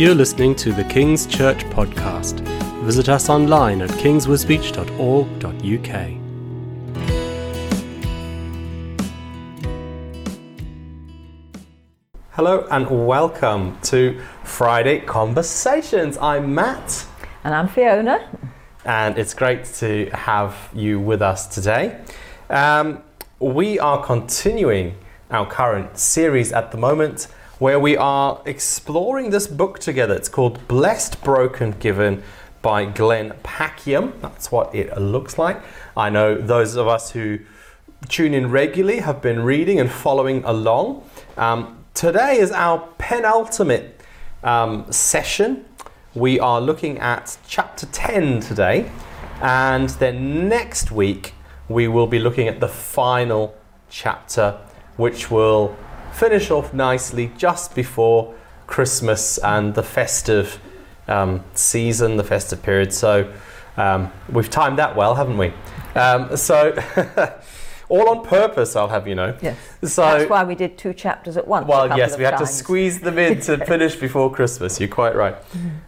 You're listening to the King's Church podcast. Visit us online at kingswisbech.org.uk. Hello and welcome to Friday Conversations. I'm Matt, And I'm Fiona. and it's great to have you with us today. Um, we are continuing our current series at the moment where we are exploring this book together. It's called Blessed, Broken, Given by Glenn Packiam. That's what it looks like. I know those of us who tune in regularly have been reading and following along. Um, today is our penultimate um, session. We are looking at chapter 10 today, and then next week we will be looking at the final chapter, which will finish off nicely just before Christmas and the festive um, season, the festive period. So um, we've timed that well, haven't we? Um, so all on purpose, I'll have you know. Yes. So That's why we did two chapters at once. well, yes, we had to squeeze them in to finish before Christmas. You're quite right.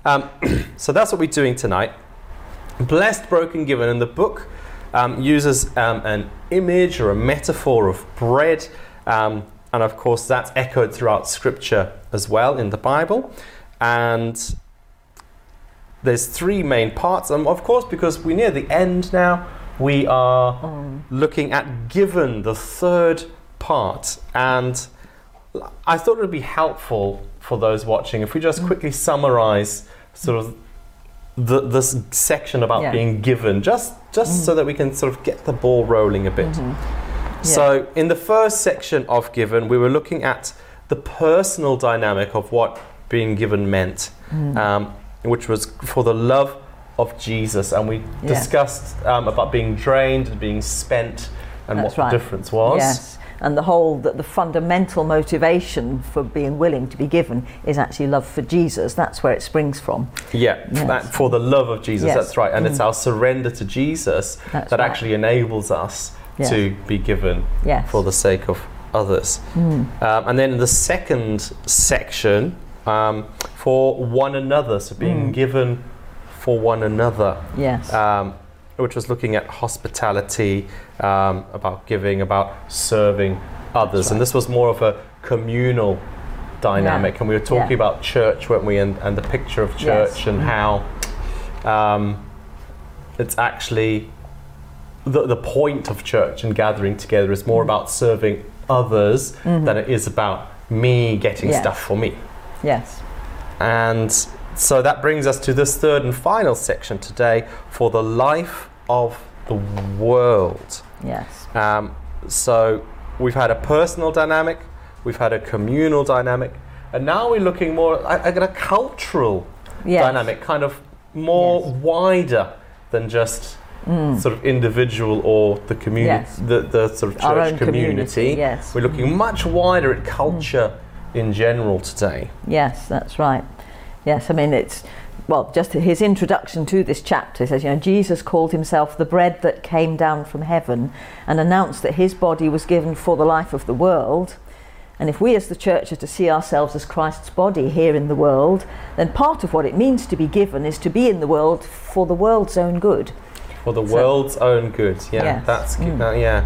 Um, so that's what we're doing tonight. Blessed, broken, given, and the book um, uses um, an image or a metaphor of bread, um, and of course that's echoed throughout Scripture as well in the Bible. And there's three main parts, and of course, because we're near the end now, we are Mm. looking at given the third part and i thought it would be helpful for those watching if we Mm. just quickly summarize sort of the, this section about Yeah. being given just just so that we can sort of get the ball rolling a bit Mm-hmm. So in the first section of given we were looking at the personal dynamic of what being given meant Mm. um, which was for the love of Jesus, and we Yes. discussed um, about being drained and being spent, and That's what right. the difference was. Yes. And the whole, that the fundamental motivation for being willing to be given is actually love for Jesus. That's where it springs from. Yeah, Yes. that- for the love of Jesus. Yes. That's right, and it's our surrender to Jesus That's that right. actually enables us Yes. to be given Yes. for the sake of others. Mm. Um, and then the second section um, for one another, so being Mm. given for one another. Yes. um, which was looking at hospitality, um, about giving, about serving others. And this was more of a communal dynamic. And we were talking Yeah. about church, weren't we? And, and the picture of church Yes. and Mm. how um, it's actually the, the point of church and gathering together is Mm. more about serving others than it is about me getting stuff for me. yes. And so that brings us to this third and final section today for the life of the world. Yes. Um, so we've had a personal dynamic, we've had a communal dynamic, and now we're looking more at at a cultural Yes. dynamic, kind of more Yes. wider than just Mm. sort of individual or the community, Yes. the, the sort of church own community, yes. We're looking much wider at mm. culture in general today. Yes, that's right. Yes, I mean, it's, well, just his introduction to this chapter says, you know, Jesus called himself the bread that came down from heaven and announced that his body was given for the life of the world. And if we as the church are to see ourselves as Christ's body here in the world, then part of what it means to be given is to be in the world for the world's own good. For the So- world's own good. Yeah, Yes. that's good. Mm. Yeah.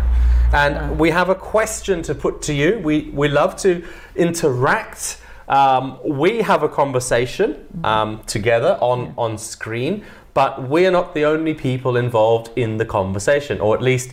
And Yeah. we have a question to put to you. We, we love to interact. Um, we have a conversation um, together on, on screen, but we're not the only people involved in the conversation, or at least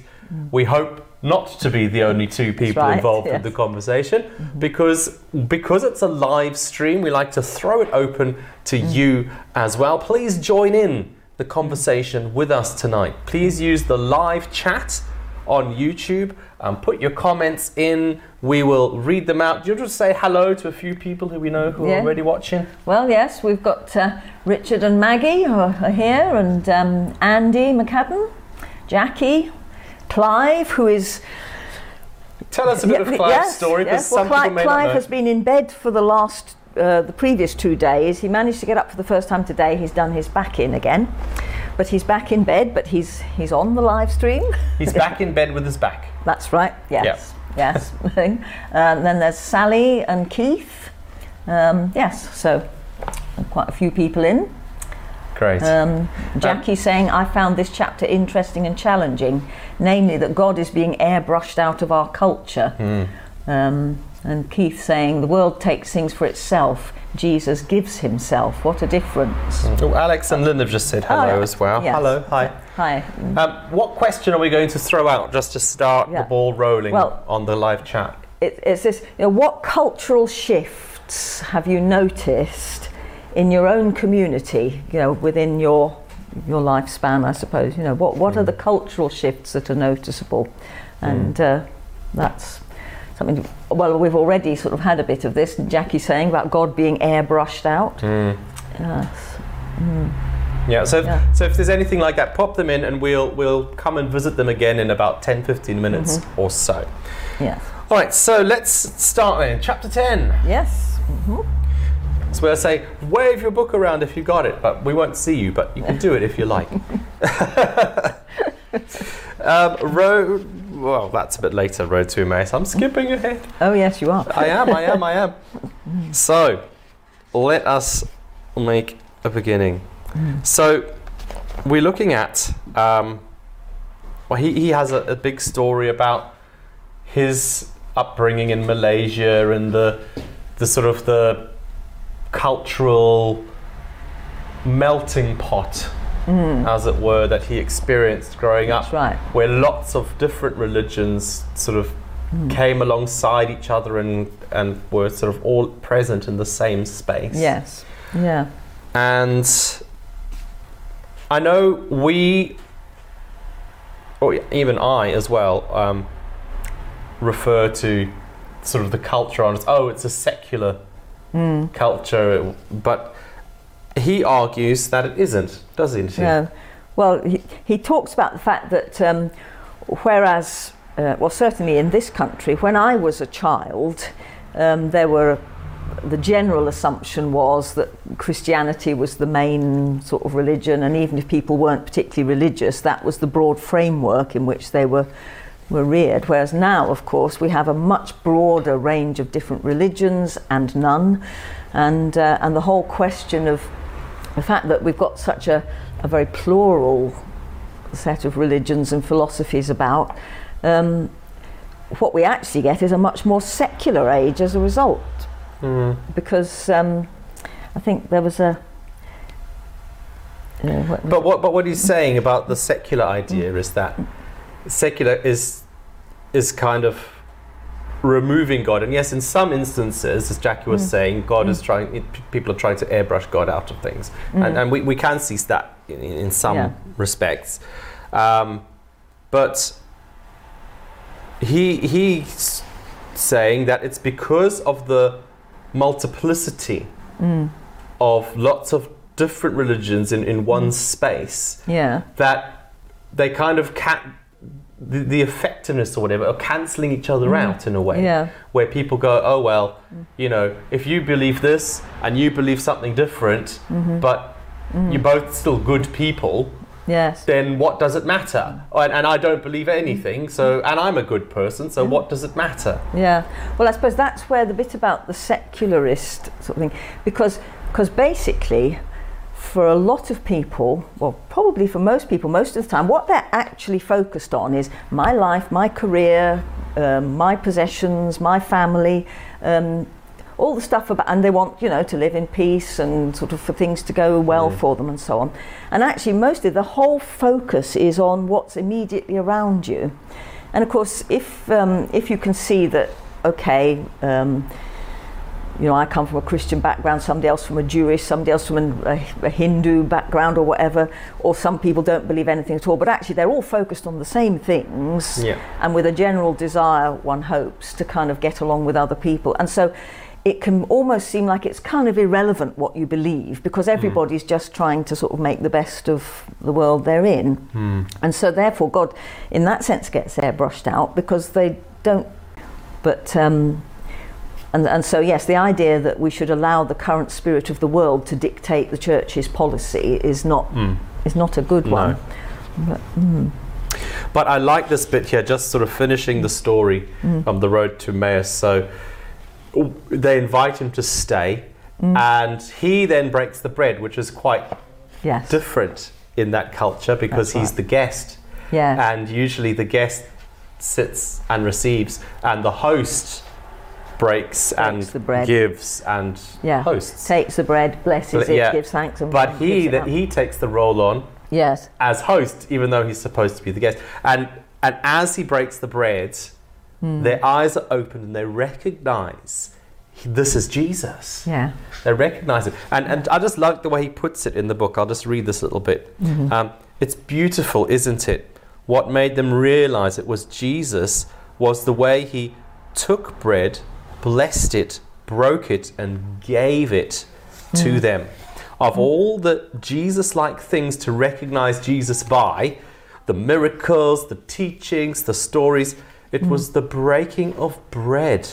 we hope not to be the only two people right, involved in the conversation because because it's a live stream we like to throw it open to you as well please join in the conversation with us tonight. Please use the live chat on youtube and put your comments in. We will read them out. Do you'll just say hello to a few people who we know who are already watching? Well, yes, we've got uh, Richard and Maggie who are here, and um, Andy McCadden, Jackie, Clive, who is tell us a bit of Clive's yes, story because yes. Well, Clive, Clive has been in bed for the last, uh, the previous two days. He managed to get up for the first time today. He's done his back in again, but he's back in bed. But he's he's on the live stream. he's back in bed with his back That's right. Yes. Yes. and then there's Sally and Keith. Um, yes. So quite a few people in. Great. Um, Jackie saying, I found this chapter interesting and challenging, namely that God is being airbrushed out of our culture. Mm. Um, and Keith saying, the world takes things for itself, Jesus gives himself. What a difference. Oh, Alex and Lynn have just said hello Oh, as well. Yes. Hello, hi. Hi. Um, what question are we going to throw out just to start Yeah. the ball rolling Well- on the live chat? It, it's this, you know, what cultural shifts have you noticed in your own community, you know, within your your lifespan, I suppose, you know, what, what are the cultural shifts that are noticeable? And uh, that's something, well, we've already sort of had a bit of this, Jackie saying about God being airbrushed out. Mm. Yes. Yeah, so if, Yeah. so if there's anything like that, pop them in and we'll we'll come and visit them again in about 10 15 minutes Mm-hmm. or so. Yes. All right, so let's start then. Chapter 10. Yes. hmm So we'll say, wave your book around if you got it, but we won't see you, but you can do it if you like. um, road, well, that's a bit later, Road to Emmaus. I'm skipping ahead. Oh, yes, you are. I am, I am, I am. So, let us make a beginning. So, we're looking at, um, well, he, he has a, a big story about his upbringing in Malaysia and the, the sort of the cultural melting pot, Mm-hmm. as it were, that he experienced growing up right. where lots of different religions sort of mm. came alongside each other and, and were sort of all present in the same space. Yes. Yeah. And I know we, or even I as well, um, refer to sort of the culture on as, oh, it's a secular mm. culture, but he argues that it isn't, doesn't he? Yeah. Well, he, he talks about the fact that um, whereas, uh, well, certainly in this country, when I was a child, um, there were the general assumption was that Christianity was the main sort of religion, and even if people weren't particularly religious, that was the broad framework in which they were were reared. Whereas now, of course, we have a much broader range of different religions and none, and uh, and the whole question of the fact that we've got such a, a very plural set of religions and philosophies about, um, what we actually get is a much more secular age as a result. Mm. Because um, I think there was a. Uh, what But what, but what he's saying about the secular idea is that secular is is kind of removing God. And yes, in some instances, as Jackie was mm. saying, God is mm. trying. It, people are trying to airbrush God out of things, mm. and, and we, we can see that in, in some Yeah. respects. Um, but he he's saying that it's because of the multiplicity of lots of different religions in, in one space yeah, that they kind of can the, the effectiveness or whatever are cancelling each other mm-hmm. out in a way yeah, where people go oh well you know if you believe this and you believe something different mm-hmm. but mm-hmm. you're both still good people yes, then what does it matter? Mm. And, and i don't believe anything so and i'm a good person so what does it matter? Yeah. Well, I suppose that's where the bit about the secularist sort of thing, because because basically, for a lot of people, well, probably for most people, most of the time, what they're actually focused on is my life, my career, um, my possessions, my family. Um, all the stuff about, and they want, you know, to live in peace and sort of for things to go well for them and so on. And actually, mostly the whole focus is on what's immediately around you. And of course, if um, if you can see that, okay, um, you know, I come from a Christian background, somebody else from a Jewish, somebody else from an, a, a Hindu background or whatever, or some people don't believe anything at all, but actually they're all focused on the same things Yeah. and with a general desire, one hopes, to kind of get along with other people. And so it can almost seem like it's kind of irrelevant what you believe because everybody's just trying to sort of make the best of the world they're in. And so therefore God, in that sense, gets airbrushed out because they don't. But um, and, and so, yes, the idea that we should allow the current spirit of the world to dictate the church's policy is not is not a good No. one. But, mm, But I like this bit here, just sort of finishing the story Mm. of the road to Emmaus. So they invite him to stay, and he then breaks the bread, which is quite Yes. different in that culture because That's he's right. the guest, yes. and usually the guest sits and receives, and the host breaks, and the bread. gives and yeah. hosts. Takes the bread, blesses But- it, yeah. gives thanks, and But he that he takes the role on Yes. as host, even though he's supposed to be the guest. And and as he breaks the bread, Hmm. their eyes are opened and they recognize this is Jesus. Yeah. They recognize it. And and I just like the way he puts it in the book. I'll just read this a little bit. Mm-hmm. Um, it's beautiful, isn't it? What made them realize it was Jesus was the way he took bread, blessed it, broke it, and gave it to hmm. them. Of all the Jesus like things to recognize Jesus by, the miracles, the teachings, the stories, it hmm. was the breaking of bread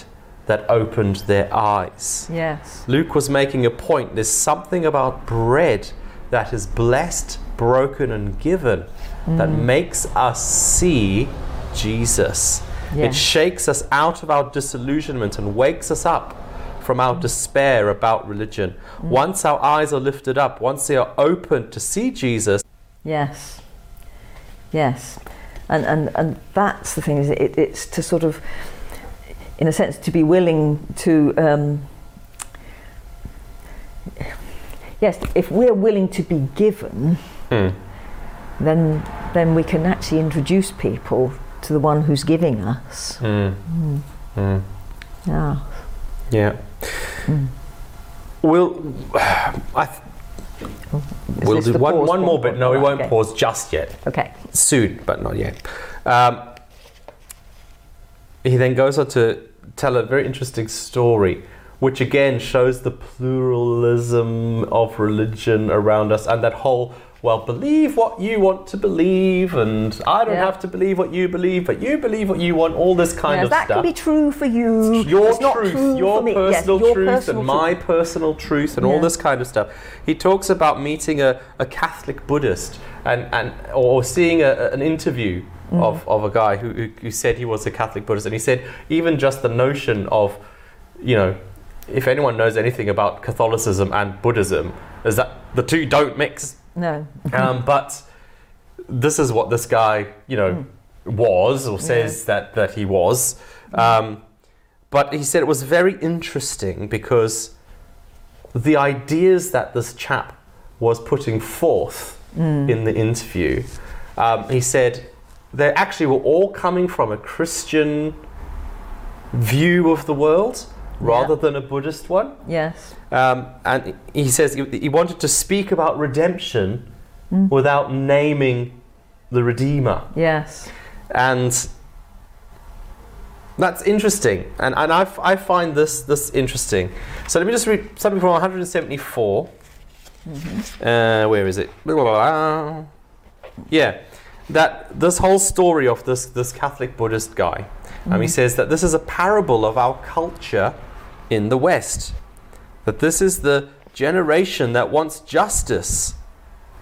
that opened their eyes. Yes. Luke was making a point. There's something about bread that is blessed, broken, and given that hmm. makes us see Jesus. Yeah. It shakes us out of our disillusionment and wakes us up from our despair about religion. Once our eyes are lifted up, once they are opened to see Jesus, Yes. Yes. And, and, and that's the thing, is it, it's to sort of, in a sense, to be willing to, um, yes, if we're willing to be given, Hmm. then, then we can actually introduce people to the one who's giving us. Mm. Mm. Yeah. Yeah. Mm. We'll. I th- Is we'll do one, one more bit. No, we won't okay. pause just yet. Okay. Soon, but not yet. Um, he then goes on to tell a very interesting story, which again shows the pluralism of religion around us and that whole. Well, believe what you want to believe, and I don't Yeah. have to believe what you believe, but you believe what you want. All this kind Yes, of that stuff. That can be true for you. your It's not truth, true your me. Yes, personal your truth, personal and truth. my personal truth, and all this kind of stuff. He talks about meeting a, a Catholic Buddhist and, and or seeing a, an interview Mm. of, of a guy who, who, who said he was a Catholic Buddhist, and he said even just the notion of, you know, if anyone knows anything about Catholicism and Buddhism, is that the two don't mix. No. Um, but this is what this guy, you know, was or says that, that he was. Um, but he said it was very interesting because the ideas that this chap was putting forth in the interview, um, he said they actually were all coming from a Christian view of the world rather than a Buddhist one. Yes. Um, and he says he, he wanted to speak about redemption without naming the Redeemer. Yes. And that's interesting. And, and I, f- I find this, this interesting. So let me just read something from 174. Uh, where is it? Yeah. That this whole story of this, this Catholic Buddhist guy, um, he says that this is a parable of our culture in the West. That this is the generation that wants justice,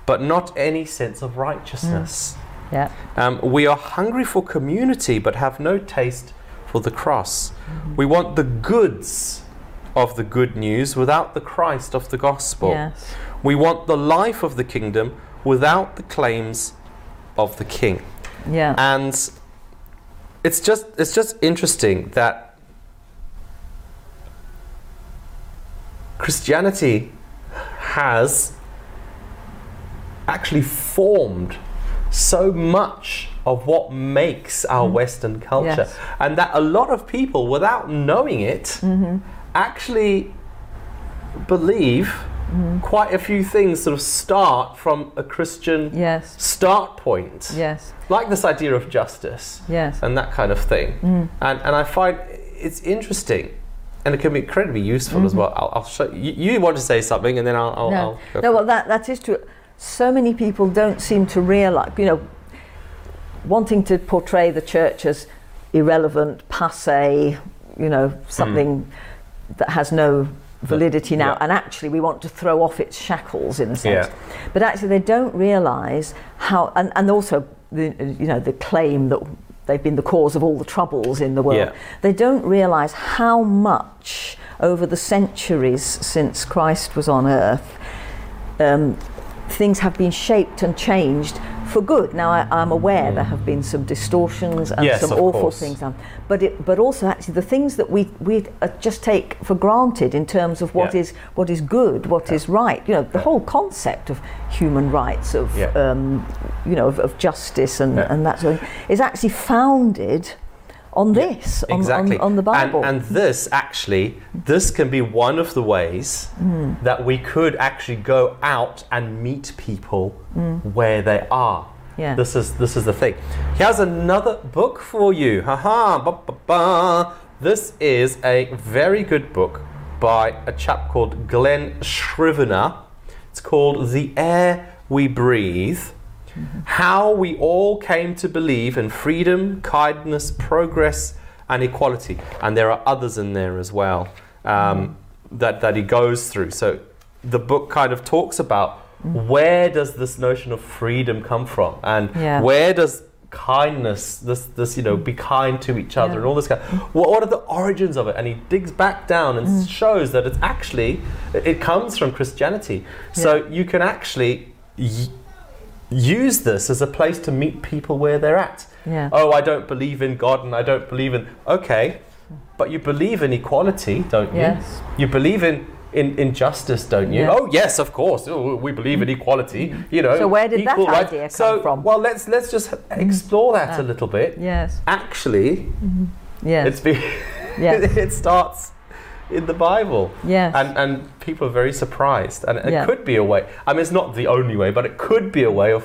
but not any sense of righteousness. Yeah. Um, we are hungry for community, but have no taste for the cross. We want the goods of the good news without the Christ of the gospel. Yes. We want the life of the kingdom without the claims of the king. Yeah. And it's just it's just interesting that Christianity has actually formed so much of what makes our mm. Western culture. Yes. And that a lot of people, without knowing it, mm-hmm. actually believe mm-hmm. quite a few things sort of start from a Christian Yes. start point Yes. like this idea of justice Yes. and that kind of thing. Mm. And, and I find it's interesting and it can be incredibly useful as well. I'll, I'll show you. You want to say something and then I'll. I'll, Mm-hmm. no. I'll go no, well, that, that is true. So many people don't seem to realize, you know, wanting to portray the church as irrelevant, passe, you know, something that has no validity now, yeah. and actually we want to throw off its shackles in a sense. Yeah. But actually, they don't realise how, and, and also the you know the claim that they've been the cause of all the troubles in the world. Yeah. They don't realise how much over the centuries since Christ was on earth, um, things have been shaped and changed for good. Now, I, I'm aware there have been some distortions and Yes, some awful course. things done, but it, but also actually the things that we we uh, just take for granted in terms of what Yeah. is what is good, what is right. You know, the whole concept of human rights, of Yeah. um, you know, of, of justice and, Yeah. and that sort of thing, is actually founded on this, on, exactly on, on the Bible. And, and this actually this can be one of the ways Hmm. that we could actually go out and meet people where they are. Yeah. this is this is the thing here's another book for you ba, ba, ba. this is a very good book by a chap called Glen Scrivener. it's called the air we breathe how we all came to believe in freedom, kindness, progress, and equality. And there are others in there as well um, that, that he goes through. So the book kind of talks about where does this notion of freedom come from, and Yeah. where does kindness, this, this you know, be kind to each other, Yeah. and all this kind. What, what are the origins of it? And he digs back down and shows that it's actually it comes from Christianity. So you can actually. Y- use this as a place to meet people where they're at. Yeah. Oh, I don't believe in God and I don't believe in. Okay, but you believe in equality, don't you? Yes. You believe in. In, in justice, don't you? Yeah. Oh yes, of course. Oh, we believe in equality. You know. So where did that idea come so, from? Well, let's let's just explore that a ah. little bit. yes, Actually, mm-hmm. yes, it's be Yes. it starts in the Bible. yes. And, and people are very surprised. And it Yeah. could be a way. I mean, it's not the only way, but it could be a way of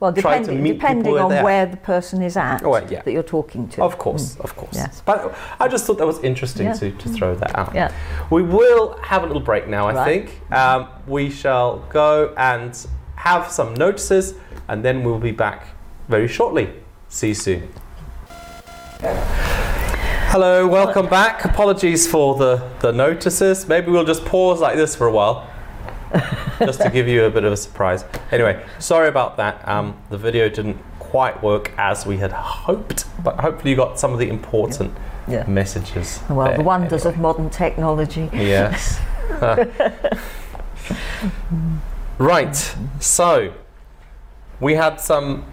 well, trying to depending, meet people depending on where the person is at Oh, yeah. that you're talking to. Of course, of course. Yes. But I just thought that was interesting Yeah. to, to throw that out. Yeah. We will have a little break now, I think. Um, we shall go and have some notices, and then we'll be back very shortly. See you soon. Hello, welcome back. Apologies for the, the notices. Maybe we'll just pause like this for a while. just to give you a bit of a surprise. Anyway, sorry about that. Um, the video didn't quite work as we had hoped, but hopefully you got some of the important Yeah. messages. Well, there. the wonders of modern technology. Yes. right. So we had some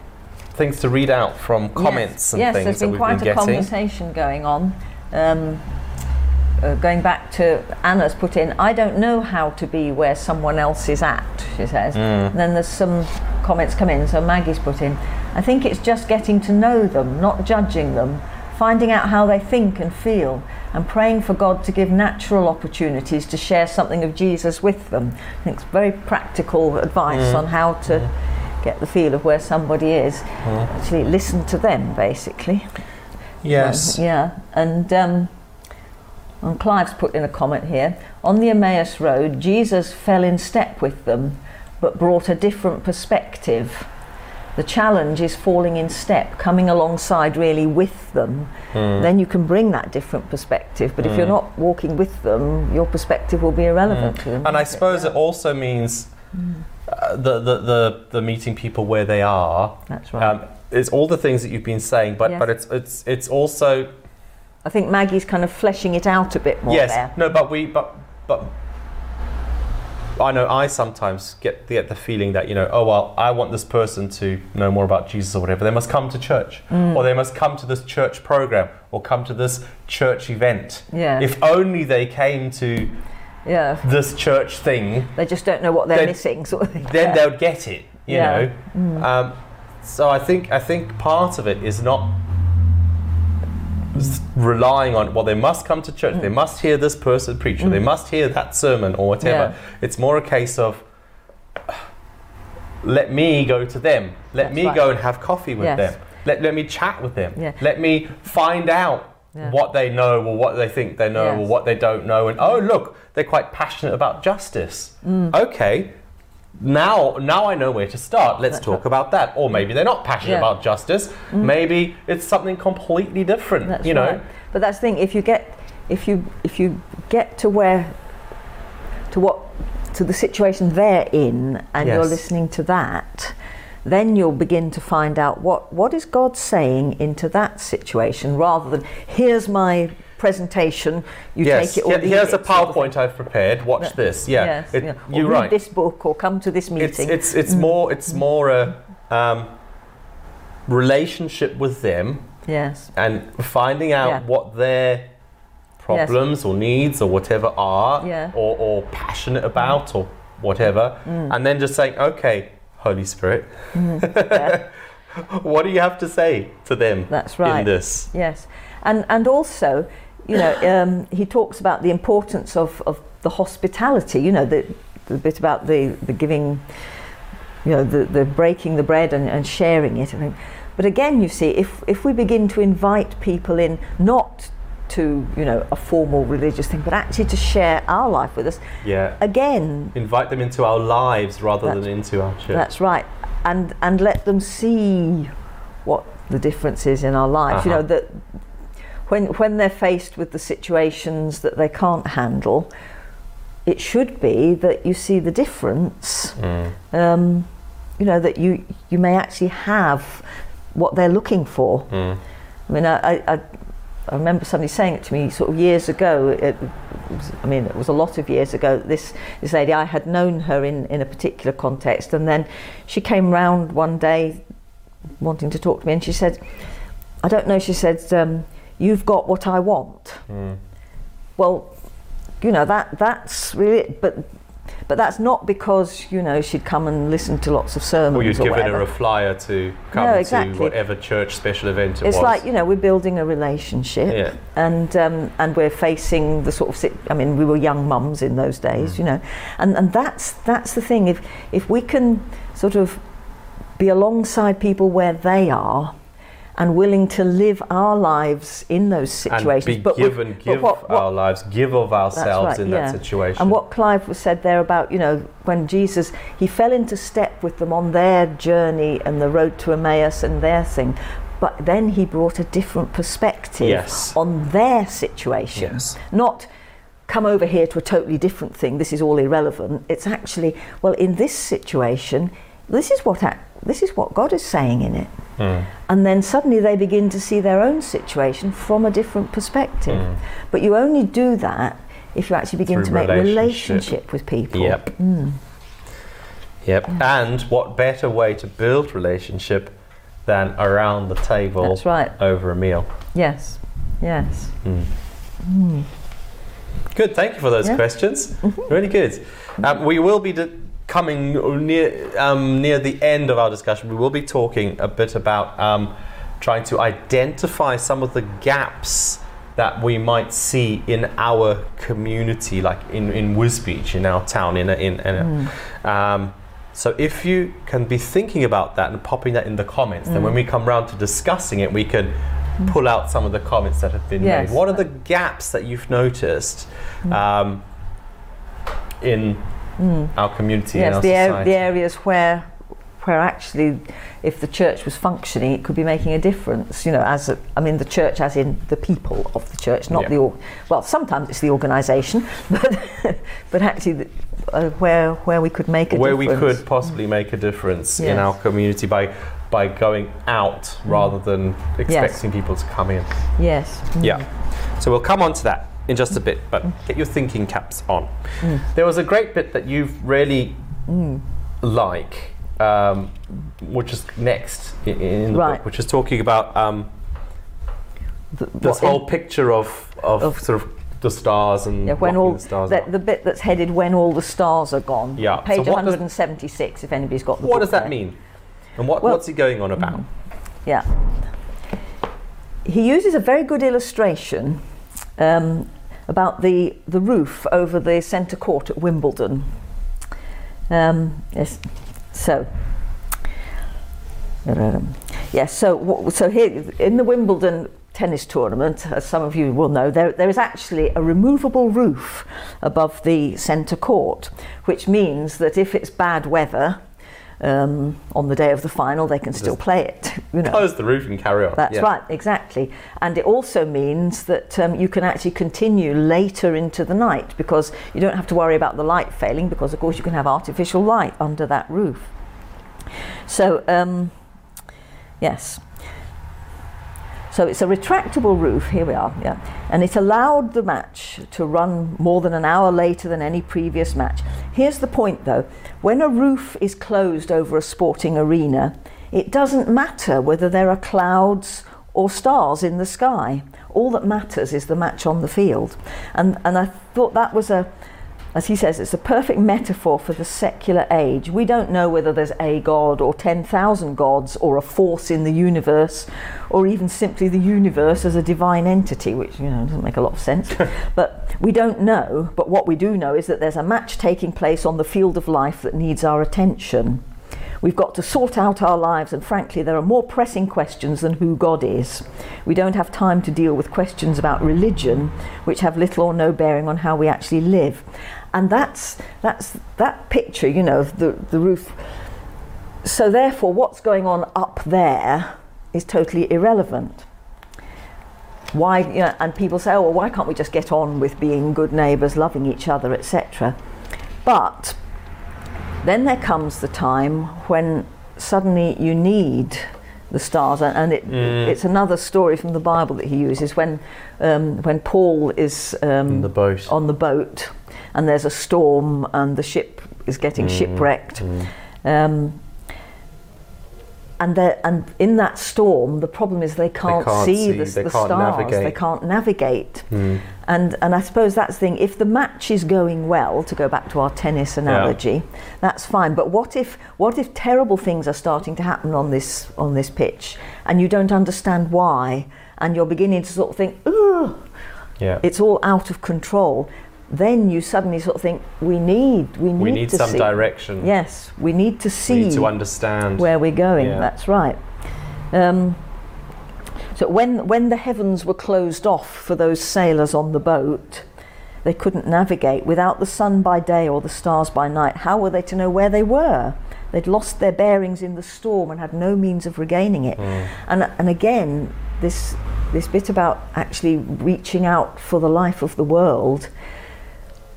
things to read out from comments yes. and yes, things there's that been we've quite been a getting. conversation going on. Um, uh, going back to Anna's put in, I don't know how to be where someone else is at, she says. Mm. And then there's some comments come in. So Maggie's put in, I think it's just getting to know them, not judging them, finding out how they think and feel, and praying for God to give natural opportunities to share something of Jesus with them. I think it's very practical advice Mm. on how to get the feel of where somebody is. Mm. Actually, listen to them, basically. Yes. Um, yeah, and um, and Clive's put in a comment here. On the Emmaus Road, Jesus fell in step with them, but brought a different perspective. The challenge is falling in step, coming alongside really with them. Mm. Then you can bring that different perspective. But if you're Mm. not walking with them, your perspective will be irrelevant to them. And I won't it? suppose Yeah. it also means uh, the, the, the, the meeting people where they are. That's right. Um, it's all the things that you've been saying, but, Yes. but it's, it's, it's also I think Maggie's kind of fleshing it out a bit more yes, there. no, but we, but, but I know I sometimes get get the feeling that you know, oh well, I want this person to know more about Jesus or whatever. They must come to church, Mm. or they must come to this church program, or come to this church event. Yeah. If only they came to yeah. this church thing, They just don't know what they're Then- missing, sort of thing. then Yeah. they'll get it. You Yeah. Mm. know. Um, so I think I think part of it is not relying on well they must come to church they Mm. must hear this person preach or they must hear that sermon or whatever Yeah. it's more a case of let me go to them let That's me right. go and have coffee with Yes. them let, let me chat with them Yeah. let me find out Yeah. what they know or what they think they know or what they don't know and oh look they're quite passionate about justice Mm. okay now now I know where to start. Let's talk about that. Or maybe they're not passionate Yeah. Mm. about justice. Maybe it's something completely different. That's you know. right. But that's the thing. If you get, if you if you get to where, to what, to the situation they're in, and you're listening to that, then you'll begin to find out what, what is God saying into that situation rather than here's my presentation, you yes. take it leave here's a it sort of. PowerPoint I've prepared. Watch this. Yeah, Yes, It- yeah. Or you're read right. this book or come to this it's meeting. it's it's more it's more a um, relationship with them yes. and finding out Yeah. what their problems or needs or whatever are Yeah. Mm. or, or passionate about or whatever and then just saying okay holy spirit Yeah. what do you have to say to them That's right. in this Yes, and and also, you know, um, he talks about the importance of, of the hospitality. You know, the, the bit about the, the giving, you know, the, the breaking the bread and, and sharing it. I think. But again, you see, if if we begin to invite people in, not to you know a formal religious thing, but actually to share our life with us, yeah again, invite them into our lives rather than into our church That's right, and and let them see what the difference is in our lives. You Uh-huh. know that when when they're faced with the situations that they can't handle, it should be that you see the difference. Mm. Um, you know that you you may actually have what they're looking for. Mm. I mean, I, I, I remember somebody saying it to me sort of years ago. It was, I mean, it was a lot of years ago. This this lady, I had known her in, in a particular context, and then she came round one day wanting to talk to me, and she said, "I don't know." She said, um, "You've got what I want." Mm. Well, you know that that's really, but but that's not because you know she'd come and listen to lots of sermons or you'd given whatever. her a flyer to come No, to whatever church special event it was. it's was. like you know we're building a relationship yeah. and um, and we're facing the sort of I mean we were young mums in those days you know. And and that's that's the thing. If if we can sort of be alongside people where they are and willing to live our lives in those situations and be but given but give what- what- our lives give of ourselves right, in yeah. that situation and what Clive said there about, you know, when Jesus, he fell into step with them on their journey and the road to Emmaus and their thing, but then he brought a different perspective Yes. on their situation. Yes. Not come over here to a totally different thing, this is all irrelevant. It's actually, well, in this situation, this is what, ac- this is what God is saying in it. Mm. And then suddenly they begin to see their own situation from a different perspective. Mm. But you only do that if you actually begin Through to make relationship. relationship with people. Yep. Mm. Yep. And what better way to build relationship than around the table That's right. over a meal? Yes. Yes. Mm. Good. Thank you for those Yeah. questions. Really good. Um, we will be di- coming near um, near the end of our discussion. We will be talking a bit about um, trying to identify some of the gaps that we might see in our community, like in in Wisbech, in our town, in a, in, in a, um, so if you can be thinking about that and popping that in the comments, then when we come round to discussing it, we can pull out some of the comments that have been Yes. made. What are the gaps that you've noticed um, in our community, yes, our the, ar- the areas where where actually if the church was functioning it could be making a difference you know as a, I mean the church as in the people of the church not Yeah. the or- well sometimes it's the organization but but actually the, uh, where where we could make a where we could possibly make a difference in our community by by going out rather than expecting people to come in. yes Mm. Yeah. So we'll come on to that in just a bit, but get your thinking caps on. Mm. There was a great bit that you really like, um, which is next in, in the Right. book, which is talking about um, The- this whole picture of, of, Of- sort of the stars and Yeah, when all the stars. the, the bit that's headed when all the stars are gone. Yeah, so Page does- 176 if anybody's got the what does that there. mean? And what, Well- what's he going on about? Yeah. He uses a very good illustration um, about the, the roof over the centre court at Wimbledon. Um, yes, so. Yes, so so here in the Wimbledon tennis tournament, as some of you will know, there, there is actually a removable roof above the centre court, which means that if it's bad weather um, on the day of the final, they can still play it. You know. Close the roof and carry on. That's Yeah. right, exactly. And it also means that um, you can actually continue later into the night because you don't have to worry about the light failing because, of course, you can have artificial light under that roof. So, um, yes. So it's a retractable roof, here we are, yeah. And it allowed the match to run more than an hour later than any previous match. Here's the point though when a roof is closed over a sporting arena, it doesn't matter whether there are clouds or stars in the sky. All that matters is the match on the field. And, and I thought that was a, as he says, it's a perfect metaphor for the secular age. We don't know whether there's a God or 10,000 gods or a force in the universe or even simply the universe as a divine entity, which, you know, doesn't make a lot of sense. but we don't know. But what we do know is that there's a match taking place on the field of life that needs our attention. We've got to sort out our lives, and frankly, there are more pressing questions than who God is. We don't have time to deal with questions about religion, which have little or no bearing on how we actually live. And that's, that's that picture, you know, of the, the roof. So, therefore, what's going on up there is totally irrelevant. Why, you know, and people say, oh, well, why can't we just get on with being good neighbours, loving each other, etc. But then there comes the time when suddenly you need the stars, and it, Mm. it's another story from the Bible that he uses when um, when Paul is um, the boat. on the boat and there's a storm and the ship is getting Mm, shipwrecked. mm. Um, and, and in that storm, the problem is they can't, can't see, see, the, they the can't stars. They can't navigate. Mm. And, and I suppose that's the thing. If the match is going well, to go back to our tennis analogy, that's fine. But what if what if terrible things are starting to happen on this on this pitch, and you don't understand why, and you're beginning to sort of think, "Ugh, Yeah. it's all out of control." Then you suddenly sort of think, "We need we need, we need to some see. direction. Yes, we need to We see need to understand. where we're going. Yeah. That's right. Um, so when when the heavens were closed off for those sailors on the boat, they couldn't navigate without the sun by day or the stars by night. How were they to know where they were? They'd lost their bearings in the storm and had no means of regaining it. Mm. And and again, this this bit about actually reaching out for the life of the world.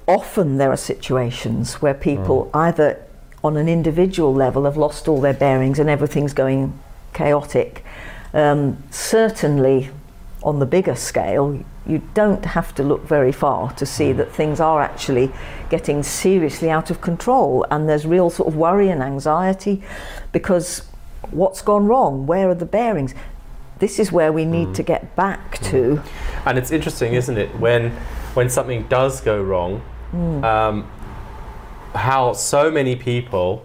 Often there are situations where people mm. either on an individual level have lost all their bearings and everything's going chaotic. Um, certainly, on the bigger scale, you don't have to look very far to see mm. that things are actually getting seriously out of control, and there's real sort of worry and anxiety because what's gone wrong? Where are the bearings? This is where we need mm. to get back to. And it's interesting, isn't it, when when something does go wrong, Mm. um, how so many people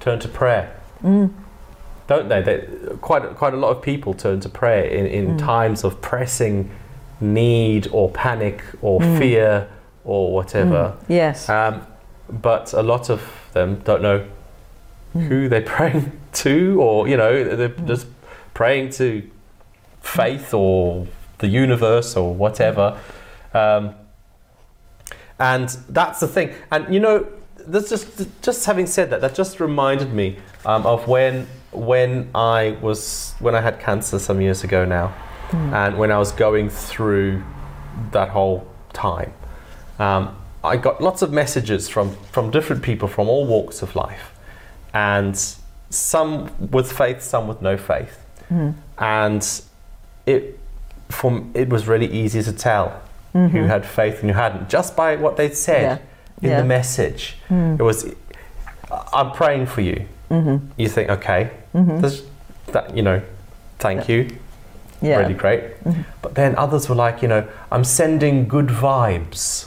turn to prayer, Mm. don't they? they? Quite quite a lot of people turn to prayer in, in Mm. times of pressing need or panic or Mm. fear or whatever. Yes. Um, but a lot of them don't know Mm. who they're praying to, or you know, they're just praying to faith or the universe or whatever. Um, and that's the thing. And you know, that's just just having said that, that just reminded me um, of when when I was when I had cancer some years ago now, and when I was going through that whole time. Um, I got lots of messages from, from different people from all walks of life, and some with faith, some with no faith. Mm. And it, from, it was really easy to tell who had faith and who hadn't, just by what they'd said Yeah. in Yeah. the message. Mm. It was, I'm praying for you. Mm-hmm. You think, okay, Mm-hmm. that, you know, thank you, Yeah. really great. Mhm. But then others were like, you know, I'm sending good vibes.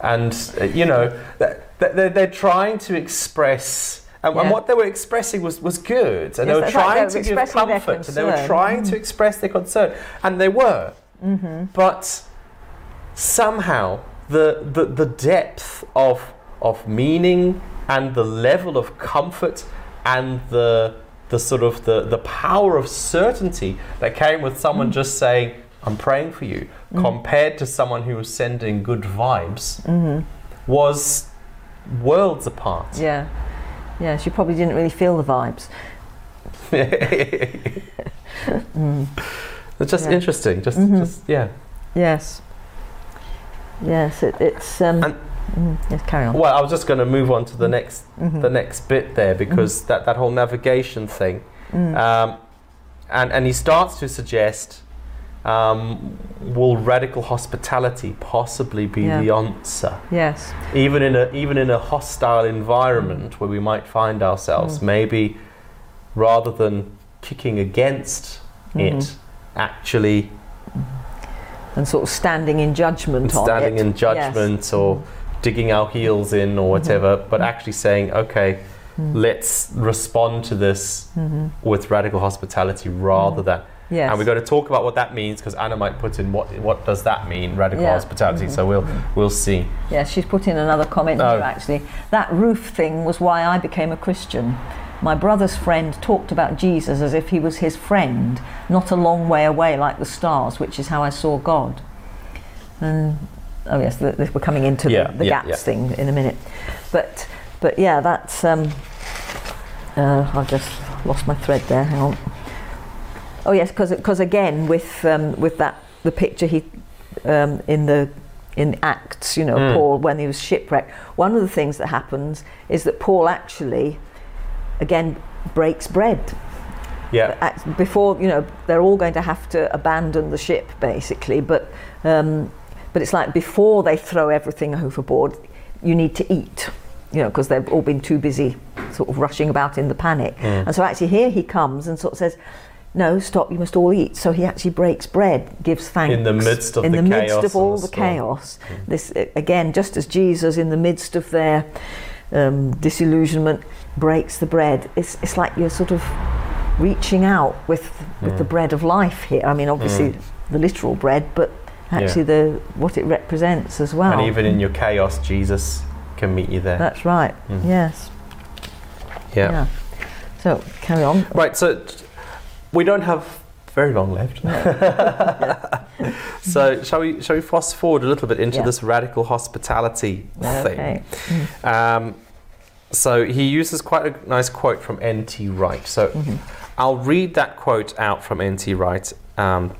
And, uh, you know, th- th- they're, they're trying to express, and, and what they were expressing was, was good. And they were trying they were to give comfort, and they were trying to Mm. express their concern. And they were. Mm-hmm. But somehow the, the, the depth of, of meaning and the level of comfort and the, the sort of the, the power of certainty that came with someone Mm. just saying, I'm praying for you, compared to someone who was sending good vibes, Mm-hmm. was worlds apart. Yeah. Yeah, she probably didn't really feel the vibes. Mm. It's just Yeah. interesting. Just, Mhm. just yeah. Yes. Yes, it, it's. Um, And Mm, yes, carry on. Well, I was just going to move on to the next Mhm. the next bit there because that, that whole navigation thing, Mm. um, and and he starts to suggest, um, will radical hospitality possibly be Yeah. the answer, yes. even in a even in a hostile environment where we might find ourselves, Mm. maybe rather than kicking against Mhm. it, actually And sort of standing in judgment on standing it. in Yes. judgment or mm-hmm. digging our heels in or mm-hmm. whatever, but mm-hmm. actually saying, okay, Mm. let's respond to this Mhm. with radical hospitality rather than. Yes. And we're going to talk about what that means because Anna might put in what what does that mean, radical Yeah. hospitality. So we'll we'll see. Yeah, she's put in another comment Oh. here actually. That roof thing was why I became a Christian. My brother's friend talked about Jesus as if he was his friend, not a long way away like the stars, which is how I saw God. And oh yes, th- th- we're coming into Yeah, the, the yeah, gaps yeah. thing in a minute. But but yeah, that's um, uh, I've just lost my thread there. Hang on. Oh yes, because again with um, with that the picture he um, in the in Acts, you know, Mm. Paul when he was shipwrecked. One of the things that happens is that Paul actually again breaks bread. Yeah. Before you know, they're all going to have to abandon the ship basically, but um, but it's like before they throw everything overboard, you need to eat. You know, because they've all been too busy, sort of rushing about in the panic. Mm. And so actually here he comes and sort of says, "No, stop! You must all eat." So he actually breaks bread, gives thanks In the midst of in the the midst of all the storm. chaos. This uh, again, just as Jesus in the midst of their um, disillusionment breaks the bread, it's it's like you're sort of reaching out with with the Mm. bread of life here. I mean, obviously the literal bread, but actually the what it represents as well. And even in your chaos, Jesus can meet you there. that's right. Mm. Yes. yeah. Yeah. So carry on. Right. So we don't have very long left. so shall we shall we fast forward a little bit into Yeah. this radical hospitality thing? Um, so he uses quite a nice quote from N.T. Wright. So Mhm. I'll read that quote out from N.T. Wright um,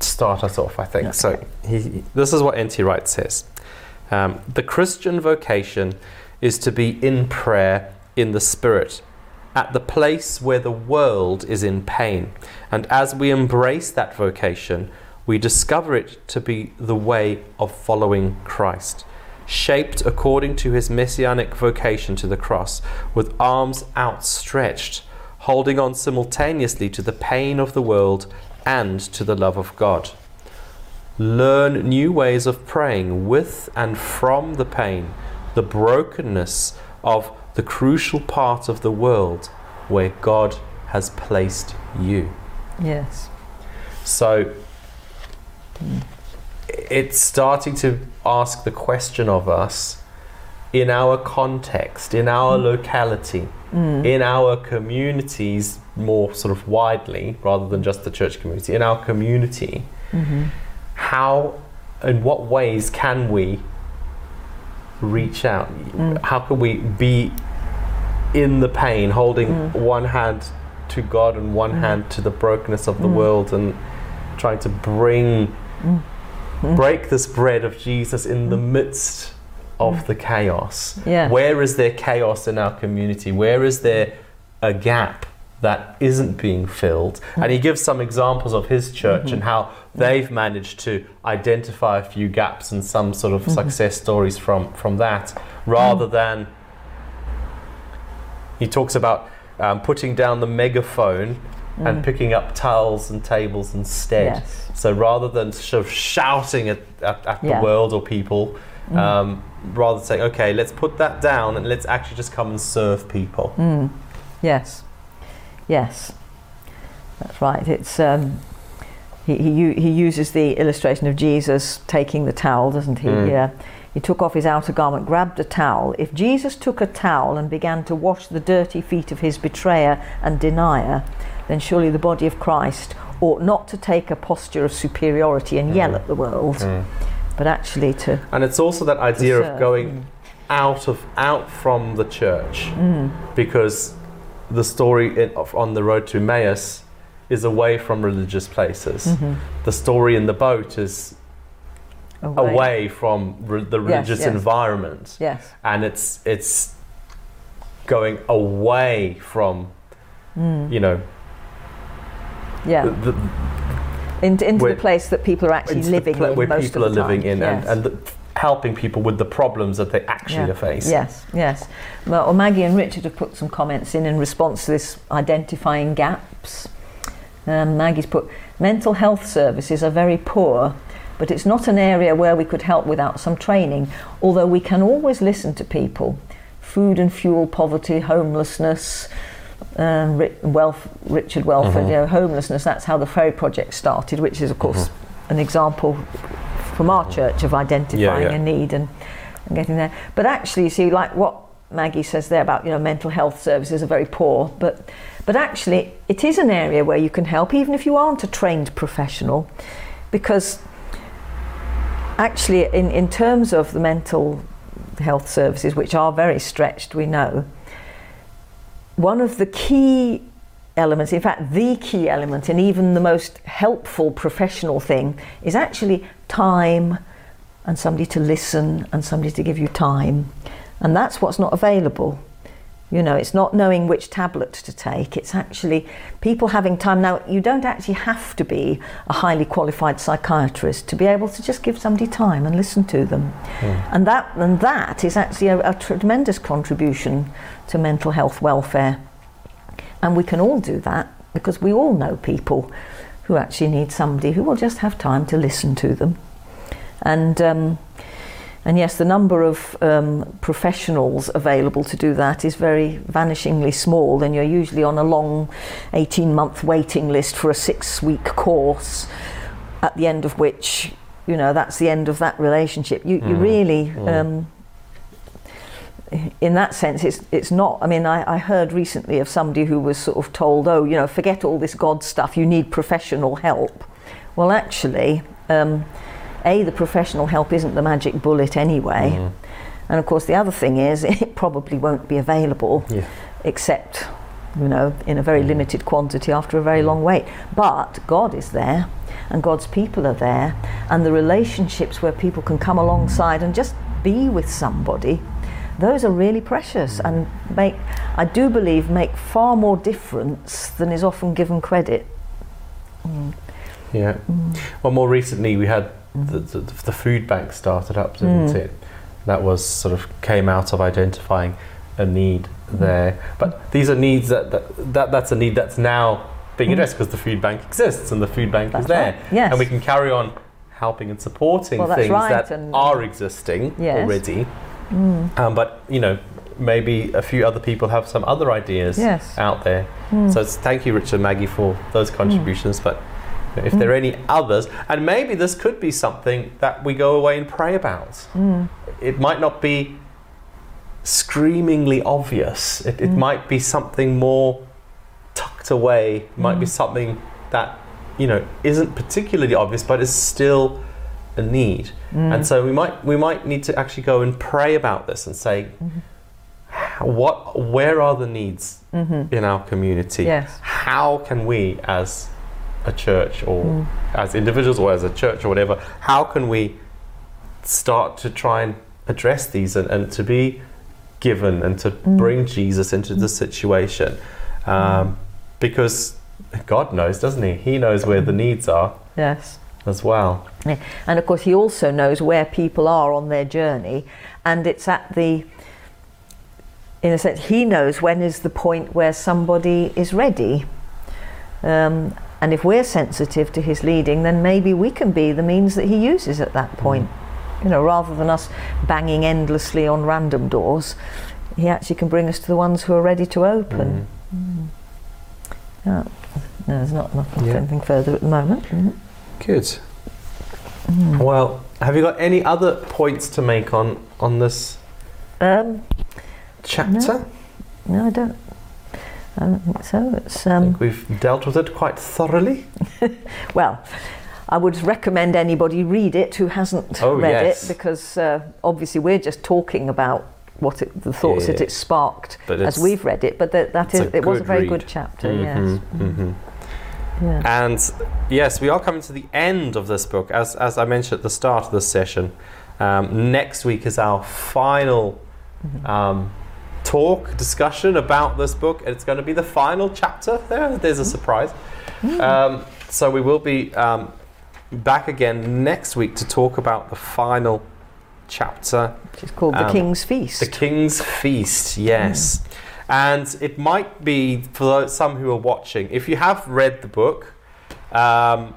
to start us off, I think. So he, this is what N.T. Wright says um, The Christian vocation is to be in prayer in the Spirit, at the place where the world is in pain. And as we embrace that vocation, we discover it to be the way of following Christ shaped according to his messianic vocation to the cross, with arms outstretched, holding on simultaneously to the pain of the world and to the love of God. Learn new ways of praying with and from the pain, the brokenness of the crucial part of the world where God has placed you. Yes. So it's starting to ask the question of us in our context, in our locality, Mm. in our communities, more sort of widely rather than just the church community, in our community, Mhm. how, in what ways can we reach out? Mm. How can we be in the pain, holding Mm. one hand to God and one Mm. hand to the brokenness of the Mm. world and trying to bring, Mm. Mm. break this bread of Jesus in the midst of the chaos? Yeah. Where is there chaos in our community? Where is there a gap that isn't being filled? And he gives some examples of his church and how they've managed to identify a few gaps and some sort of success stories from, from that, rather than he talks about um, putting down the megaphone and Mm. picking up towels and tables instead. Yes. So rather than sort of shouting at, at, at Yeah. the world or people, Mm. um, rather saying, okay, let's put that down and let's actually just come and serve people. Mm. Yes, yes, that's right. It's um, he he, he uses the illustration of Jesus taking the towel, doesn't he? Mm. Yeah. He took off his outer garment, grabbed a towel. If Jesus took a towel and began to wash the dirty feet of his betrayer and denier, then surely the body of Christ ought not to take a posture of superiority and yell Mm. at the world, Mm. but actually to, And it's also that idea of going out of out from the church Mm. because the story in, of on the road to Emmaus is away from religious places. Mhm. The story in the boat is Away. away from re- the religious yes. environment, Yes. and it's it's going away from you know. Yeah. the, the, into into where- the place that people are actually living pla- in where most people of the are living in Yes. and, and the, helping people with the problems that they actually Yeah. are facing. Yes, yes. Well, well, Maggie and Richard have put some comments in in response to this identifying gaps. Um, Maggie's put mental health services are very poor, but it's not an area where we could help without some training. Although we can always listen to people. Food and fuel poverty, homelessness. Um, Ri- wealth, Richard Welford, Mhm. you know, homelessness. That's how the Ferry Project started, which is, of course, an example from our church of identifying yeah. a need and, and getting there. But actually, you see, like what Maggie says there about you know mental health services are very poor, but but actually it is an area where you can help even if you aren't a trained professional, because actually in, in terms of the mental health services, which are very stretched, we know, one of the key elements, in fact, the key element, and even the most helpful professional thing, is actually time and somebody to listen and somebody to give you time. And that's what's not available. You know, it's not knowing which tablet to take, it's actually people having time. Now, you don't actually have to be a highly qualified psychiatrist to be able to just give somebody time and listen to them. And, that, and that is actually a, a tremendous contribution to mental health welfare. And we can all do that because we all know people who actually need somebody who will just have time to listen to them. And um, and yes, the number of um, professionals available to do that is very vanishingly small. And you're usually on a long 18 month waiting list for a six week course, at the end of which, you know, that's the end of that relationship. You, you really, um, in that sense, it's, it's not. I mean, I, I heard recently of somebody who was sort of told, oh, you know, forget all this God stuff, you need professional help. Well, actually, um, A, the professional help isn't the magic bullet anyway. Mm-hmm. And of course, the other thing is, it probably won't be available Yeah. except, you know, in a very mm-hmm. limited quantity after a very mm-hmm. long wait. But God is there, and God's people are there, and the relationships where people can come alongside and just be with somebody, those are really precious mm-hmm. and make, I do believe, make far more difference than is often given credit. Mm. Yeah. Mm. Well, more recently we had the, the, the food bank started up, didn't hmm. it? That was sort of came out of identifying a need hmm. there. But these are needs that, that, that that's a need that's now being hmm. addressed because the food bank exists and the food bank That's is there. right, yes. And we can carry on helping and supporting Well, things right, that are existing Yes. already. Um, but you know, maybe a few other people have some other ideas Yes. out there. So thank you, Richard and Maggie, for those contributions. But if there are mm. any others, and maybe this could be something that we go away and pray about. Mm. It might not be screamingly obvious. It, it mm. might be something more tucked away. Might be something that you know isn't particularly obvious, but is still a need. And so we might we might need to actually go and pray about this and say, mm-hmm. what where are the needs mm-hmm. in our community? Yes. How can we as a church or as individuals or as a church or whatever, how can we start to try and address these and, and to be given and to bring Jesus into the situation? Um, because God knows, doesn't He? He knows where the needs are Yes. as well. Yeah. And of course, he also knows where people are on their journey, and it's at the, in a sense, he knows when is the point where somebody is ready. Um, and if we're sensitive to his leading, then maybe we can be the means that he uses at that point. You know, rather than us banging endlessly on random doors, he actually can bring us to the ones who are ready to open. Mm. Yeah. No, there's not, not Yeah. anything further at the moment. Mhm. Good. Well, have you got any other points to make on on this Um, chapter? No, I don't. I don't think so. It's I um, think we've dealt with it quite thoroughly. well. I would recommend anybody read it who hasn't Oh, read yes. it because uh, obviously we're just talking about what it, the thoughts that it sparked as we've read it. But that, that is it was a very read. good chapter. Yes. Mhm, mhm. Yeah. And yes, we are coming to the end of this book. As, as I mentioned at the start of this session, um, next week is our final um, talk, discussion about this book. It's going to be the final chapter. There, there's a surprise. Um, so we will be um, back again next week to talk about the final chapter Which is called the Um, King's Feast. the King's Feast, yes. And it might be for some who are watching, if you have read the book, um,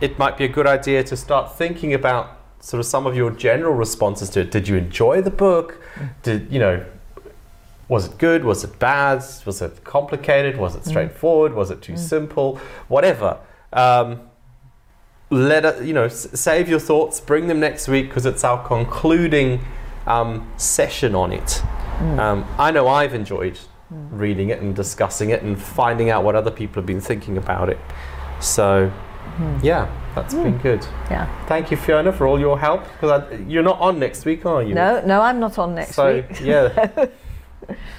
it might be a good idea to start thinking about sort of some of your general responses to it. Did you enjoy the book? Did you know? Was it good? Was it bad? Was it complicated? Was it straightforward? Was it too simple? Whatever. Um, let it, you know, s- save your thoughts. Bring them next week because it's our concluding um, session on it. Um, I know I've enjoyed reading it and discussing it and finding out what other people have been thinking about it. So, yeah, that's been good. yeah. Thank you, Fiona, for all your help. Because you're not on next week, are you? No, no, I'm not on next so, week. yeah, Uh,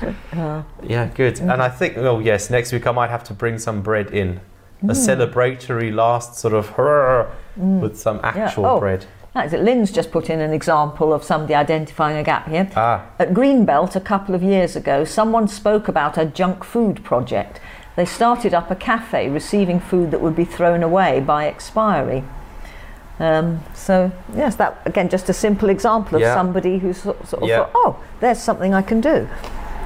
yeah, good. And I think, oh yes, next week I might have to bring some bread in, a Mm. celebratory last sort of hurrah with some actual Oh. bread. that's it. Lynn's just put in an example of somebody identifying a gap here. Ah, At Greenbelt a couple of years ago, someone spoke about a junk food project. They started up a cafe receiving food that would be thrown away by expiry. Um, so, yes, that again, just a simple example of Yeah. somebody who sort, sort of Yeah. thought, oh, there's something I can do.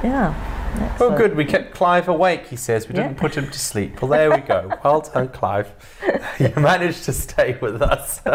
Yeah. That's, Oh, good. We kept Clive awake, he says. We Yeah. didn't put him to sleep. Well, there we go. Well done, Clive. You managed to stay with us.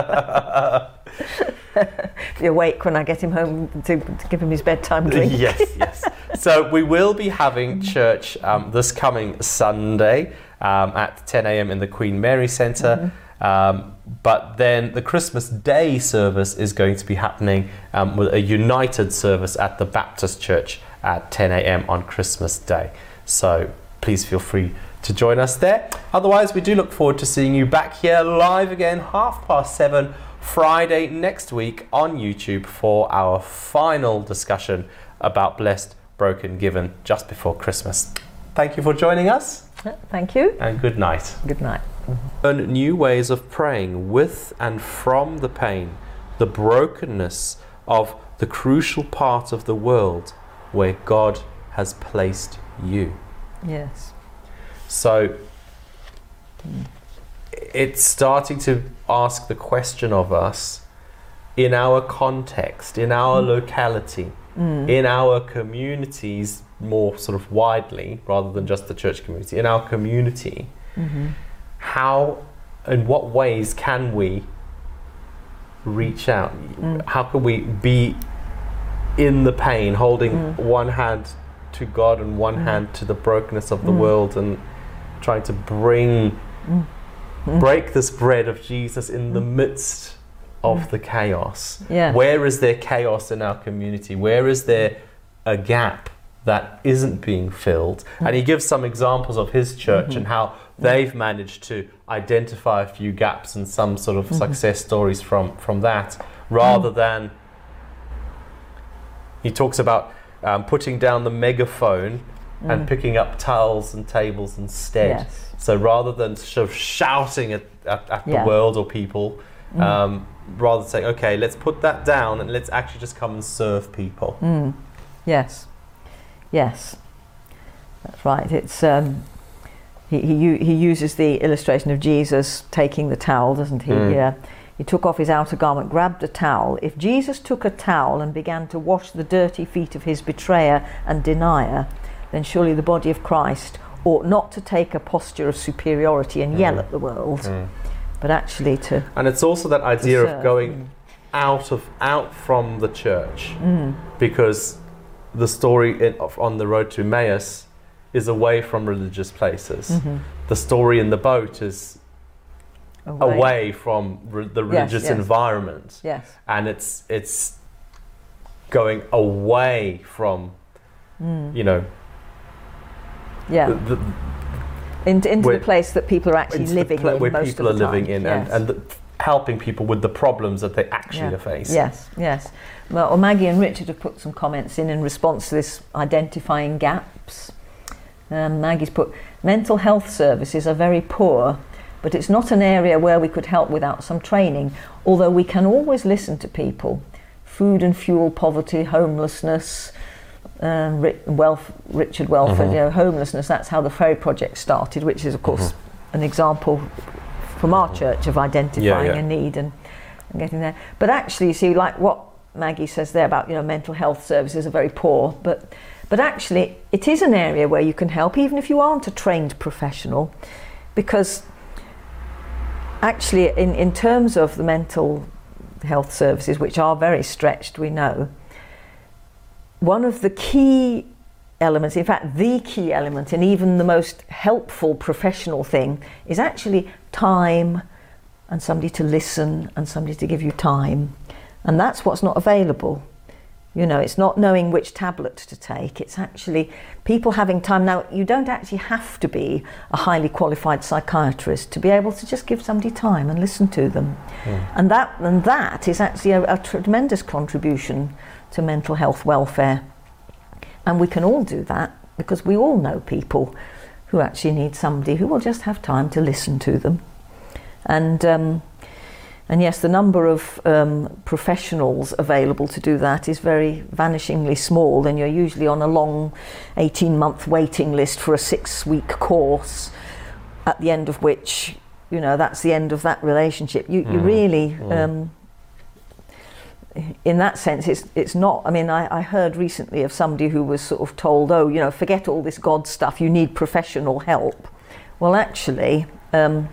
Be awake when I get him home to, to give him his bedtime drink. yes, yes. So we will be having church um, this coming Sunday um, at 10 a.m. in the Queen Mary Centre. Um, but then the Christmas Day service is going to be happening um, with a united service at the Baptist Church at 10 a.m. on Christmas Day. So please feel free to join us there. Otherwise, we do look forward to seeing you back here live again, half past seven, Friday next week on YouTube for our final discussion about blessed, broken, given just before Christmas. Thank you for joining us Thank you. and good night. Good night. Learn new ways of praying with and from the pain, the brokenness of the crucial part of the world where God has placed you. Yes. So it's starting to ask the question of us in our context, in our mm. locality, mm. in our communities, more sort of widely rather than just the church community, in our community, mm-hmm. how, in what ways can we reach out? Mm. How can we be in the pain, holding mm. one hand to God and one mm. hand to the brokenness of the mm. world and trying to bring break this bread of Jesus in the midst of the chaos. Yeah. Where is there chaos in our community? Where is there a gap that isn't being filled? And he gives some examples of his church mm-hmm. and how they've managed to identify a few gaps and some sort of mm-hmm. success stories from, from that rather than he talks about um, putting down the megaphone and picking up towels and tables instead. Yes. So rather than sort of shouting at, at, at Yeah. the world or people, um, rather saying, okay, let's put that down and let's actually just come and serve people. Yes, yes, that's right. It's um, he he, he uses the illustration of Jesus taking the towel, doesn't he? Mm. Yeah. He took off his outer garment, grabbed a towel. If Jesus took a towel and began to wash the dirty feet of his betrayer and denier, then surely the body of Christ ought not to take a posture of superiority and yell Mm. at the world, Mm. but actually to, And it's also that idea of going out of out from the church Mm. because the story in, of on the road to Emmaus is away from religious places. Mhm. The story in the boat is Away. away from re- the religious yes. environment. Yes. and it's it's going away from Mm. you know Yeah. the, the, into, into Where- the place that people are actually living pla- in where most people of the are living in yes. and, and the, helping people with the problems that they actually Yeah. are facing. yes, yes. Well, well, Maggie and Richard have put some comments in in response to this identifying gaps. um, Maggie's put mental health services are very poor, but it's not an area where we could help without some training. Although we can always listen to people. Food and fuel poverty, homelessness, um, Ri- Welf- Richard Welford, Mhm. you know, homelessness. That's how the Ferry Project started, which is of course an example from our church of identifying yeah. a need and, and getting there. But actually, you see, like what Maggie says there about you know mental health services are very poor, but but actually it is an area where you can help even if you aren't a trained professional, because actually in, in terms of the mental health services, which are very stretched, we know, one of the key elements, in fact, the key element, and even the most helpful professional thing, is actually time and somebody to listen and somebody to give you time. And that's what's not available. You know, it's not knowing which tablet to take, it's actually people having time. Now, you don't actually have to be a highly qualified psychiatrist to be able to just give somebody time and listen to them. And, that, and that is actually a, a tremendous contribution to mental health welfare. And we can all do that because we all know people who actually need somebody who will just have time to listen to them. And, um, and yes, the number of um, professionals available to do that is very vanishingly small, and you're usually on a long 18 month waiting list for a six week course, at the end of which, you know, that's the end of that relationship. You, you Mm, really. mm. Um, in that sense, it's it's not. I mean, I, I heard recently of somebody who was sort of told, "Oh, you know, forget all this God stuff. You need professional help." Well, actually, um,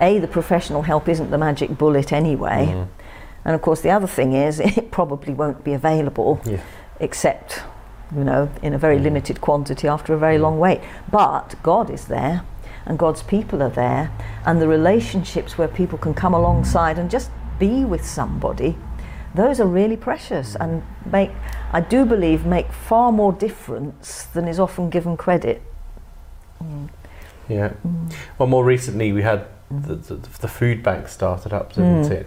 a the professional help isn't the magic bullet anyway, Mhm. and of course, the other thing is it probably won't be available, Yeah. except you know, in a very Mm. limited quantity after a very Mm. long wait. But God is there, and God's people are there, and the relationships where people can come alongside and just be with somebody, those are really precious and make, I do believe, make far more difference than is often given credit. Mm. Yeah. Mm. Well, more recently we had the, the, the food bank started up, didn't Mm. it?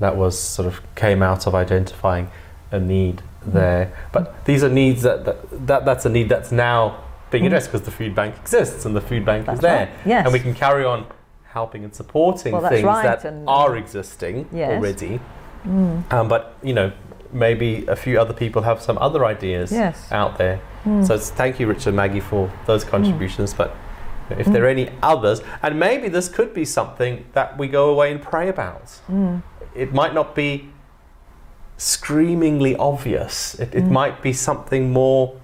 That was sort of came out of identifying a need there. But these are needs that, that, that that's a need that's now being Mm. addressed because the food bank exists and the food bank That's is there. right. Yes. And we can carry on helping and supporting Well, things right, that are existing Yes. already. Mm. Um, but, you know, maybe a few other people have some other ideas Yes. out there. Mm. So thank you, Richard and Maggie, for those contributions. But if there are any others, and maybe this could be something that we go away and pray about. Mm. It might not be screamingly obvious. It, it Mm. might be something more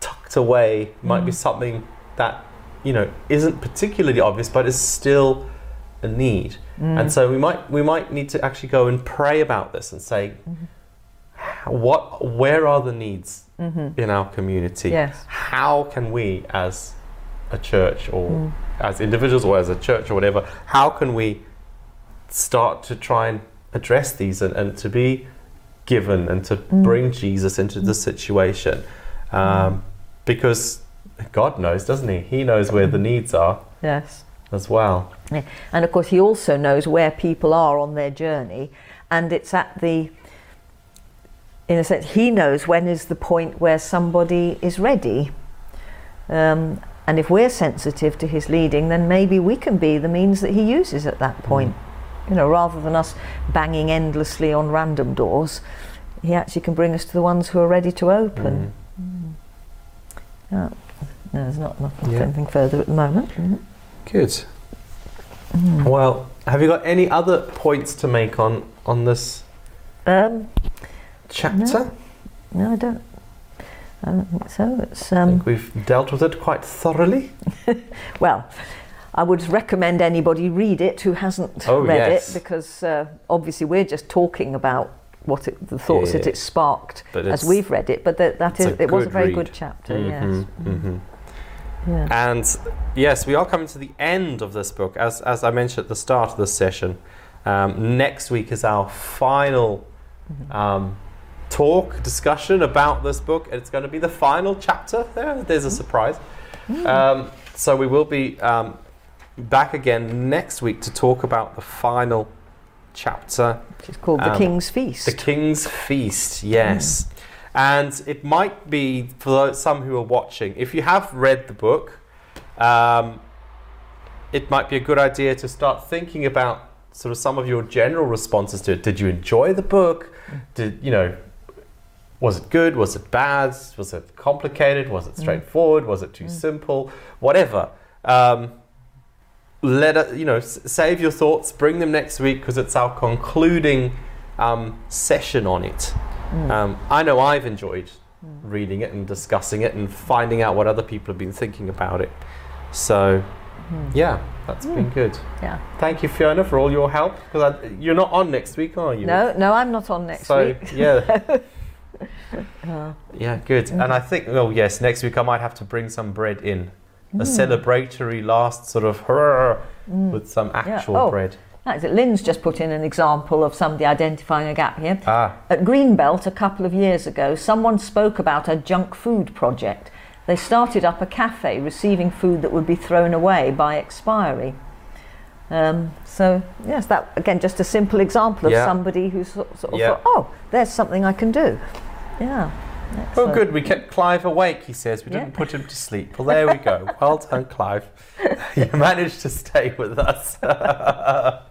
tucked away. Might be Mm. something that you know isn't particularly obvious, but is still a need. Mm. And so we might we might need to actually go and pray about this and say, Mm-hmm. what where are the needs Mhm. in our community? Yes. How can we, as a church or Mm. as individuals or as a church or whatever, how can we start to try and address these and, and to be given and to Mm. bring Jesus into the situation? Um, because God knows, doesn't He? He knows where the needs are Yes. as well. And of course, he also knows where people are on their journey, and it's at the, in a sense, he knows when is the point where somebody is ready. Um, and if we're sensitive to his leading, then maybe we can be the means that he uses at that point. You know, rather than us banging endlessly on random doors, he actually can bring us to the ones who are ready to open. Yeah. No, there's not, not Yeah. anything further at the moment. Mhm. Good. Mm. Well, have you got any other points to make on on this Um, chapter? No, I don't. I don't think so. It's I um, think we've dealt with it quite thoroughly. well. I would recommend anybody read it who hasn't Oh, read yes. it because uh, obviously we're just talking about what it, the thoughts Yeah. that it sparked as we've read it. But that, that is it was a very read. good chapter. Mhm, Yes. mhm. Yeah. And yes, we are coming to the end of this book. As, as I mentioned at the start of this session, um, next week is our final Mm-hmm. um, talk, discussion about this book. It's going to be the final chapter. There, there's a surprise. Mm. Um, so we will be um, back again next week to talk about the final chapter Which is called the um, King's Feast. The King's Feast, yes. And it might be for some who are watching, if you have read the book um, it might be a good idea to start thinking about sort of some of your general responses to it. Did you enjoy the book? Did you know? Was it good? Was it bad? Was it complicated? Was it straightforward? Was it too simple? Whatever. Um, let it, you know, s- save your thoughts. Bring them next week because it's our concluding um, session on it. Um, I know I've enjoyed reading it and discussing it and finding out what other people have been thinking about it. So, yeah, that's been good. Yeah. Thank you, Fiona, for all your help. Because you're not on next week, are you? No, no, I'm not on next so, week. yeah, Uh, yeah, good. And I think, oh yes, next week I might have to bring some bread in, a Mm. celebratory last sort of hurrah with some actual Oh. bread. that's it. Lynn's just put in an example of somebody identifying a gap here. Ah, At Greenbelt a couple of years ago, someone spoke about a junk food project. They started up a cafe receiving food that would be thrown away by expiry. Um, so, yes, that again, just a simple example of Yeah. somebody who sort, sort of Yeah. thought, oh, there's something I can do. Yeah. oh, excellent. good. We kept Clive awake. He says we Yeah. didn't put him to sleep. Well, there we go. well done, Clive. you managed to stay with us.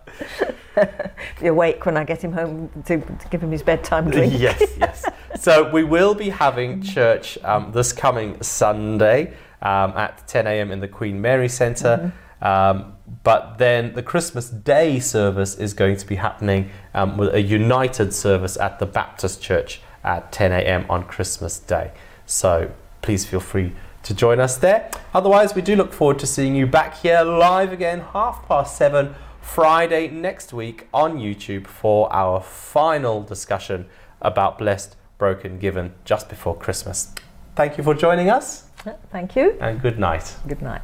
Be awake when I get him home to, to give him his bedtime drink. yes, yes. So we will be having church um, this coming Sunday um, at 10 a.m. in the Queen Mary Centre. Um, but then the Christmas Day service is going to be happening um, with a united service at the Baptist Church at 10 a.m. on Christmas Day. So please feel free to join us there. Otherwise, we do look forward to seeing you back here live again, half past seven, Friday next week on YouTube for our final discussion about Blessed, Broken, Given just before Christmas. Thank you for joining us Thank you. and good night. Good night.